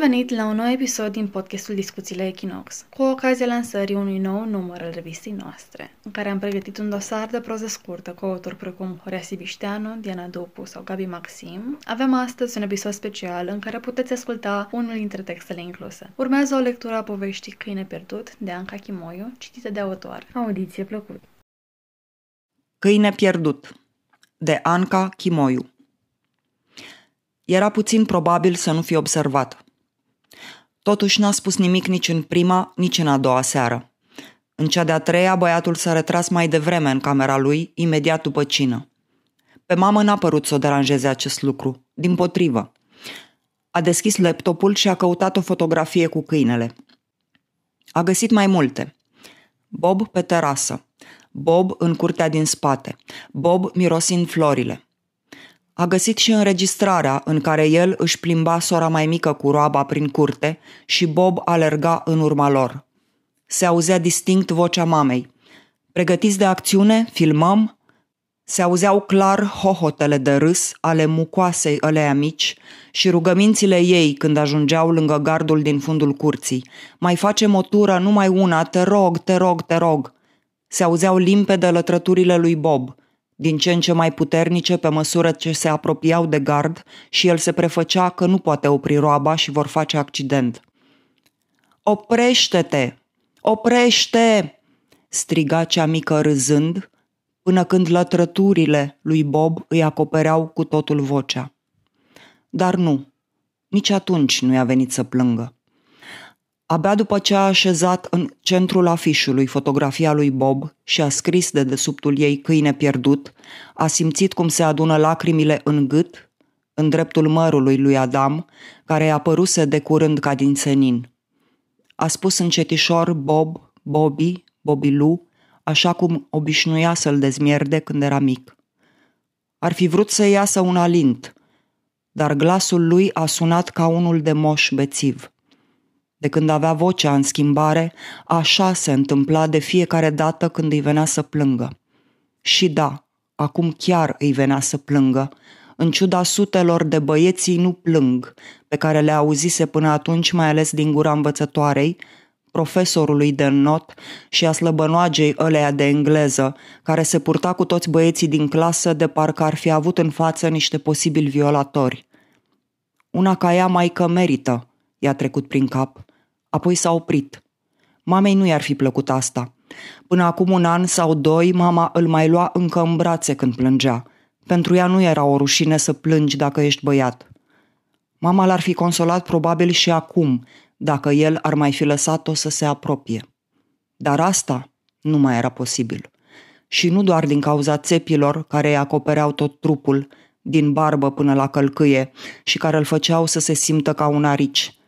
venit la un nou episod din podcastul Discuțiile Equinox, cu ocazia lansării unui nou număr al revistei noastre, în care am pregătit un dosar de proză scurtă cu autori precum Horea Sibișteanu, Diana Dupu sau Gabi Maxim. Avem astăzi un episod special în care puteți asculta unul dintre textele incluse. Urmează o lectură a poveștii Câine pierdut de Anca Chimoiu, citită de autor. Audiție plăcută! Câine pierdut de Anca Chimoiu Era puțin probabil să nu fi observat. Totuși n-a spus nimic nici în prima, nici în a doua seară. În cea de-a treia, băiatul s-a retras mai devreme în camera lui, imediat după cină. Pe mamă n-a părut să o deranjeze acest lucru, din potrivă. A deschis laptopul și a căutat o fotografie cu câinele. A găsit mai multe. Bob pe terasă, Bob în curtea din spate, Bob mirosind florile. A găsit și înregistrarea în care el își plimba sora mai mică cu roaba prin curte și Bob alerga în urma lor. Se auzea distinct vocea mamei. Pregătiți de acțiune? Filmăm? Se auzeau clar hohotele de râs ale mucoasei ăleia mici și rugămințile ei când ajungeau lângă gardul din fundul curții. Mai facem o tură, numai una, te rog, te rog, te rog. Se auzeau limpede lătrăturile lui Bob, din ce în ce mai puternice pe măsură ce se apropiau de gard și el se prefăcea că nu poate opri roaba și vor face accident. Oprește-te! Oprește! striga cea mică râzând, până când lătrăturile lui Bob îi acopereau cu totul vocea. Dar nu, nici atunci nu i-a venit să plângă. Abia după ce a așezat în centrul afișului fotografia lui Bob și a scris de desubtul ei câine pierdut, a simțit cum se adună lacrimile în gât, în dreptul mărului lui Adam, care i-a apăruse de curând ca din senin. A spus încetișor Bob, Bobby, Bobilu, așa cum obișnuia să-l dezmierde când era mic. Ar fi vrut să iasă un alint, dar glasul lui a sunat ca unul de moș bețiv. De când avea vocea în schimbare, așa se întâmpla de fiecare dată când îi venea să plângă. Și da, acum chiar îi venea să plângă, în ciuda sutelor de băieții nu plâng, pe care le auzise până atunci mai ales din gura învățătoarei, profesorului de not și a slăbănoagei ăleia de engleză, care se purta cu toți băieții din clasă de parcă ar fi avut în față niște posibili violatori. Una ca ea mai că merită, i-a trecut prin cap. Apoi s-a oprit. Mamei nu i-ar fi plăcut asta. Până acum un an sau doi, mama îl mai lua încă în brațe când plângea. Pentru ea nu era o rușine să plângi dacă ești băiat. Mama l-ar fi consolat probabil și acum, dacă el ar mai fi lăsat-o să se apropie. Dar asta nu mai era posibil. Și nu doar din cauza țepilor care îi acopereau tot trupul, din barbă până la călcâie, și care îl făceau să se simtă ca un arici –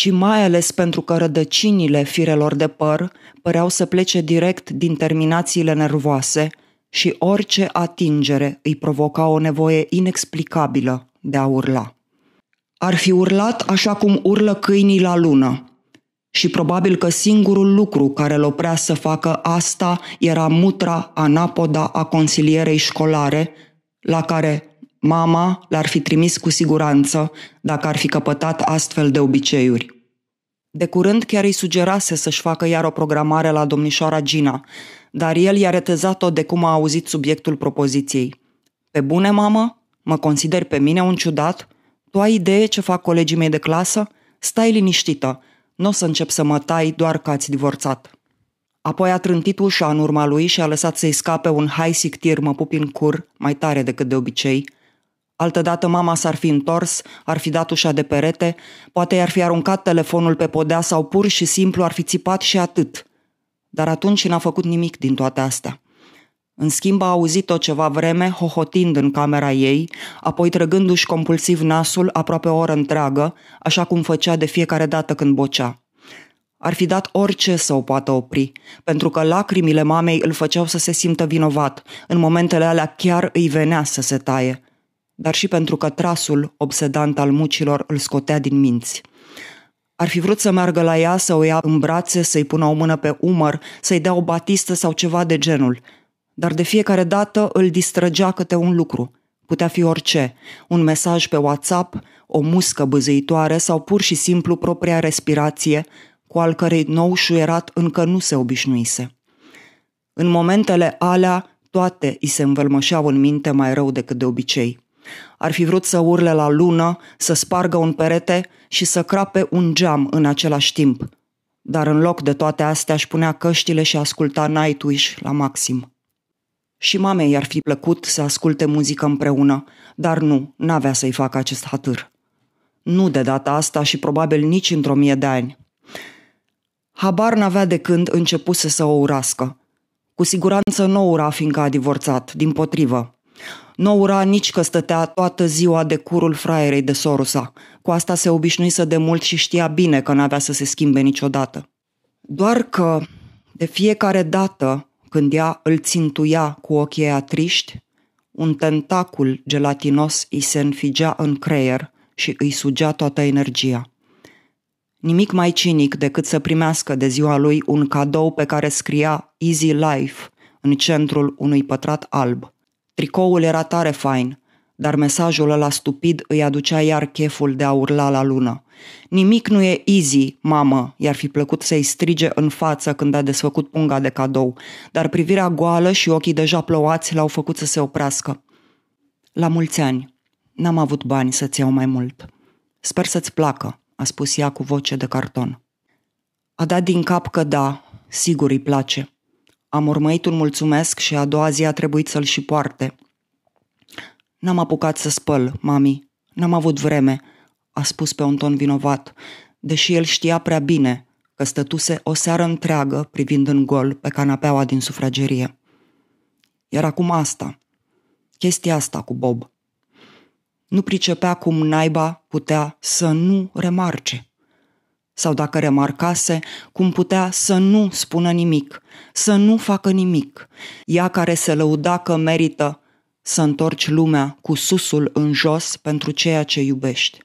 ci mai ales pentru că rădăcinile firelor de păr păreau să plece direct din terminațiile nervoase și orice atingere îi provoca o nevoie inexplicabilă de a urla. Ar fi urlat așa cum urlă câinii la lună, și probabil că singurul lucru care îl oprea să facă asta era mutra anapoda a consilierei școlare, la care Mama l-ar fi trimis cu siguranță dacă ar fi căpătat astfel de obiceiuri. De curând chiar îi sugerase să-și facă iar o programare la domnișoara Gina, dar el i-a retezat-o de cum a auzit subiectul propoziției. Pe bune, mamă? Mă consider pe mine un ciudat? Tu ai idee ce fac colegii mei de clasă? Stai liniștită. Nu o să încep să mă tai doar că ați divorțat. Apoi a trântit ușa în urma lui și a lăsat să-i scape un hai sictir mă pupi în cur, mai tare decât de obicei, Altădată mama s-ar fi întors, ar fi dat ușa de perete, poate i-ar fi aruncat telefonul pe podea sau pur și simplu ar fi țipat și atât. Dar atunci n-a făcut nimic din toate astea. În schimb a auzit-o ceva vreme, hohotind în camera ei, apoi trăgându-și compulsiv nasul aproape o oră întreagă, așa cum făcea de fiecare dată când bocea. Ar fi dat orice să o poată opri, pentru că lacrimile mamei îl făceau să se simtă vinovat. În momentele alea chiar îi venea să se taie dar și pentru că trasul obsedant al mucilor îl scotea din minți. Ar fi vrut să meargă la ea, să o ia în brațe, să-i pună o mână pe umăr, să-i dea o batistă sau ceva de genul, dar de fiecare dată îl distrăgea câte un lucru. Putea fi orice, un mesaj pe WhatsApp, o muscă băzăitoare sau pur și simplu propria respirație, cu al cărei nou șuierat încă nu se obișnuise. În momentele alea, toate îi se învălmășeau în minte mai rău decât de obicei. Ar fi vrut să urle la lună, să spargă un perete și să crape un geam în același timp. Dar în loc de toate astea își punea căștile și asculta Nightwish la maxim. Și mamei ar fi plăcut să asculte muzică împreună, dar nu, n-avea să-i facă acest hatâr. Nu de data asta și probabil nici într-o mie de ani. Habar n-avea de când începuse să o urască. Cu siguranță nu ura fiindcă a divorțat, din potrivă. Nu ura nici că stătea toată ziua de curul fraierei de Sorosa. Cu asta se obișnuise de mult și știa bine că n-avea să se schimbe niciodată. Doar că, de fiecare dată când ea îl țintuia cu ochii aia triști, un tentacul gelatinos îi se înfigea în creier și îi sugea toată energia. Nimic mai cinic decât să primească de ziua lui un cadou pe care scria Easy Life în centrul unui pătrat alb. Tricoul era tare fain, dar mesajul ăla stupid îi aducea iar cheful de a urla la lună. Nimic nu e easy, mamă, i-ar fi plăcut să-i strige în față când a desfăcut punga de cadou, dar privirea goală și ochii deja plouați l-au făcut să se oprească. La mulți ani. N-am avut bani să-ți iau mai mult. Sper să-ți placă, a spus ea cu voce de carton. A dat din cap că da, sigur îi place. Am urmăit un mulțumesc și a doua zi a trebuit să-l și poarte. N-am apucat să spăl, mami. N-am avut vreme, a spus pe un ton vinovat, deși el știa prea bine că stătuse o seară întreagă privind în gol pe canapeaua din sufragerie. Iar acum asta, chestia asta cu Bob. Nu pricepea cum naiba putea să nu remarce. Sau dacă remarcase, cum putea să nu spună nimic, să nu facă nimic. Ea care se lăuda că merită să întorci lumea cu susul în jos pentru ceea ce iubești.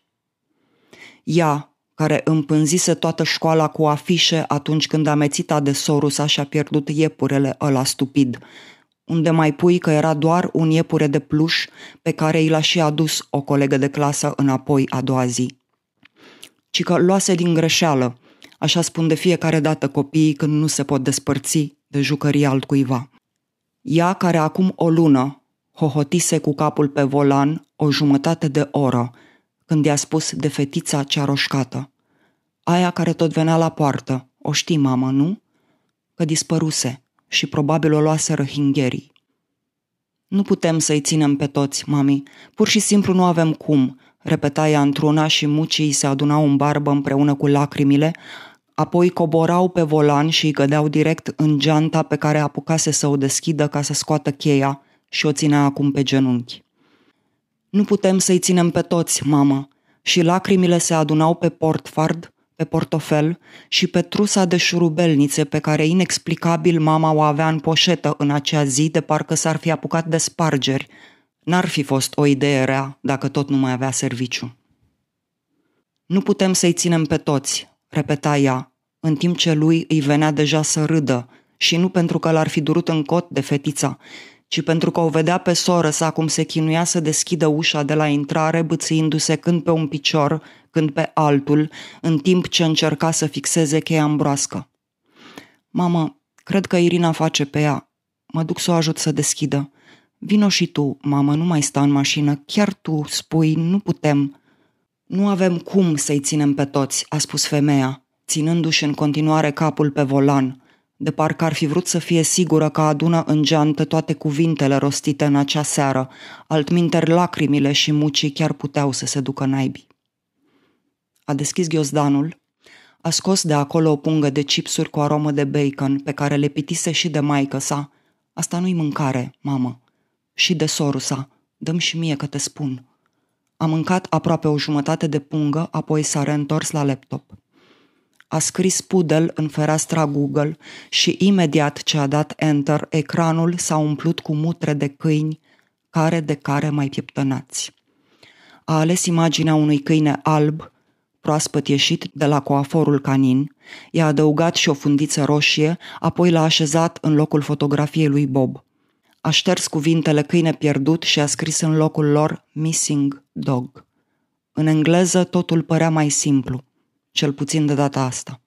Ea, care împânzise toată școala cu afișe atunci când amețita de Sorusa și-a pierdut iepurele ăla stupid, unde mai pui că era doar un iepure de pluș pe care i l-a și adus o colegă de clasă înapoi a doua zi. Ci că luase din greșeală, așa spun de fiecare dată copiii când nu se pot despărți de jucării altcuiva. Ea care acum o lună hohotise cu capul pe volan o jumătate de oră, când i-a spus de fetița cea roșcată. Aia care tot venea la poartă, o știi, mamă, nu? Că dispăruse și probabil o luase răhingherii. Nu putem să-i ținem pe toți, mami, pur și simplu nu avem cum, repeta ea într-una și mucii se adunau în barbă împreună cu lacrimile, apoi coborau pe volan și îi gădeau direct în geanta pe care apucase să o deschidă ca să scoată cheia și o ținea acum pe genunchi. Nu putem să-i ținem pe toți, mamă, și lacrimile se adunau pe portfard, pe portofel și pe trusa de șurubelnițe pe care inexplicabil mama o avea în poșetă în acea zi de parcă s-ar fi apucat de spargeri. N-ar fi fost o idee rea dacă tot nu mai avea serviciu. Nu putem să-i ținem pe toți, repeta ea, în timp ce lui îi venea deja să râdă, și nu pentru că l-ar fi durut în cot de fetița, ci pentru că o vedea pe soră sa cum se chinuia să deschidă ușa de la intrare, bățâindu-se când pe un picior, când pe altul, în timp ce încerca să fixeze cheia în broască. Mamă, cred că Irina face pe ea. Mă duc să o ajut să deschidă. Vino și tu, mamă, nu mai sta în mașină. Chiar tu spui, nu putem. Nu avem cum să-i ținem pe toți, a spus femeia, ținându-și în continuare capul pe volan – de parcă ar fi vrut să fie sigură că adună în geantă toate cuvintele rostite în acea seară, altminteri lacrimile și mucii chiar puteau să se ducă naibii. A deschis ghiozdanul, a scos de acolo o pungă de chipsuri cu aromă de bacon pe care le pitise și de maică sa. Asta nu-i mâncare, mamă. Și de sorul sa. Dăm și mie că te spun. A mâncat aproape o jumătate de pungă, apoi s-a reîntors la laptop a scris Pudel în fereastra Google și imediat ce a dat Enter, ecranul s-a umplut cu mutre de câini, care de care mai pieptănați. A ales imaginea unui câine alb, proaspăt ieșit de la coaforul canin, i-a adăugat și o fundiță roșie, apoi l-a așezat în locul fotografiei lui Bob. A șters cuvintele câine pierdut și a scris în locul lor Missing Dog. În engleză totul părea mai simplu, cel puțin de data asta.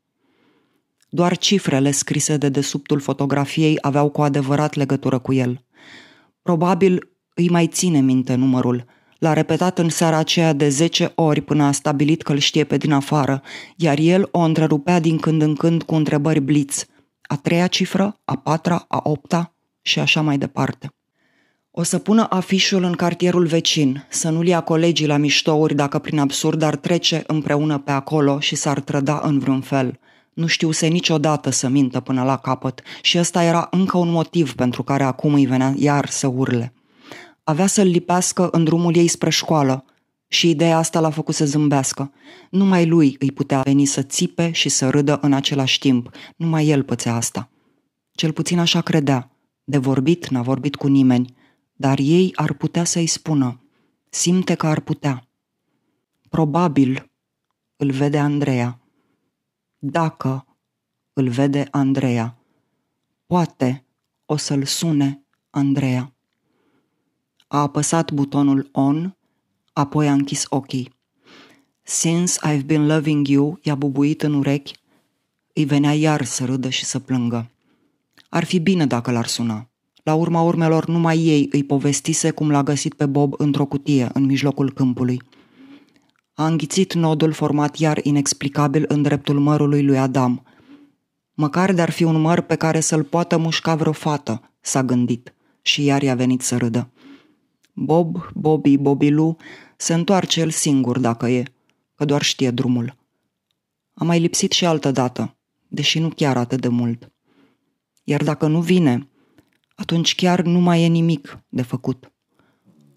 Doar cifrele scrise de desubtul fotografiei aveau cu adevărat legătură cu el. Probabil îi mai ține minte numărul. L-a repetat în seara aceea de zece ori până a stabilit că îl știe pe din afară, iar el o întrerupea din când în când cu întrebări bliț. A treia cifră, a patra, a opta și așa mai departe. O să pună afișul în cartierul vecin, să nu-l ia colegii la miștouri dacă prin absurd ar trece împreună pe acolo și s-ar trăda în vreun fel. Nu știuse niciodată să mintă până la capăt și ăsta era încă un motiv pentru care acum îi venea iar să urle. Avea să-l lipească în drumul ei spre școală și ideea asta l-a făcut să zâmbească. Numai lui îi putea veni să țipe și să râdă în același timp. Numai el pățea asta. Cel puțin așa credea. De vorbit n-a vorbit cu nimeni, dar ei ar putea să-i spună. Simte că ar putea. Probabil îl vede Andreea. Dacă îl vede Andreea. Poate o să-l sune Andreea. A apăsat butonul on, apoi a închis ochii. Since I've been loving you, i-a bubuit în urechi, îi venea iar să râdă și să plângă. Ar fi bine dacă l-ar suna. La urma urmelor, numai ei îi povestise cum l-a găsit pe Bob într-o cutie în mijlocul câmpului. A înghițit nodul format iar inexplicabil în dreptul mărului lui Adam. Măcar de-ar fi un măr pe care să-l poată mușca vreo fată, s-a gândit și iar i-a venit să râdă. Bob, Bobby, Bobilu, se întoarce el singur dacă e, că doar știe drumul. A mai lipsit și altă dată, deși nu chiar atât de mult. Iar dacă nu vine, atunci chiar nu mai e nimic de făcut.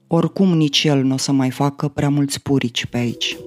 Oricum nici el nu o să mai facă prea mulți purici pe aici.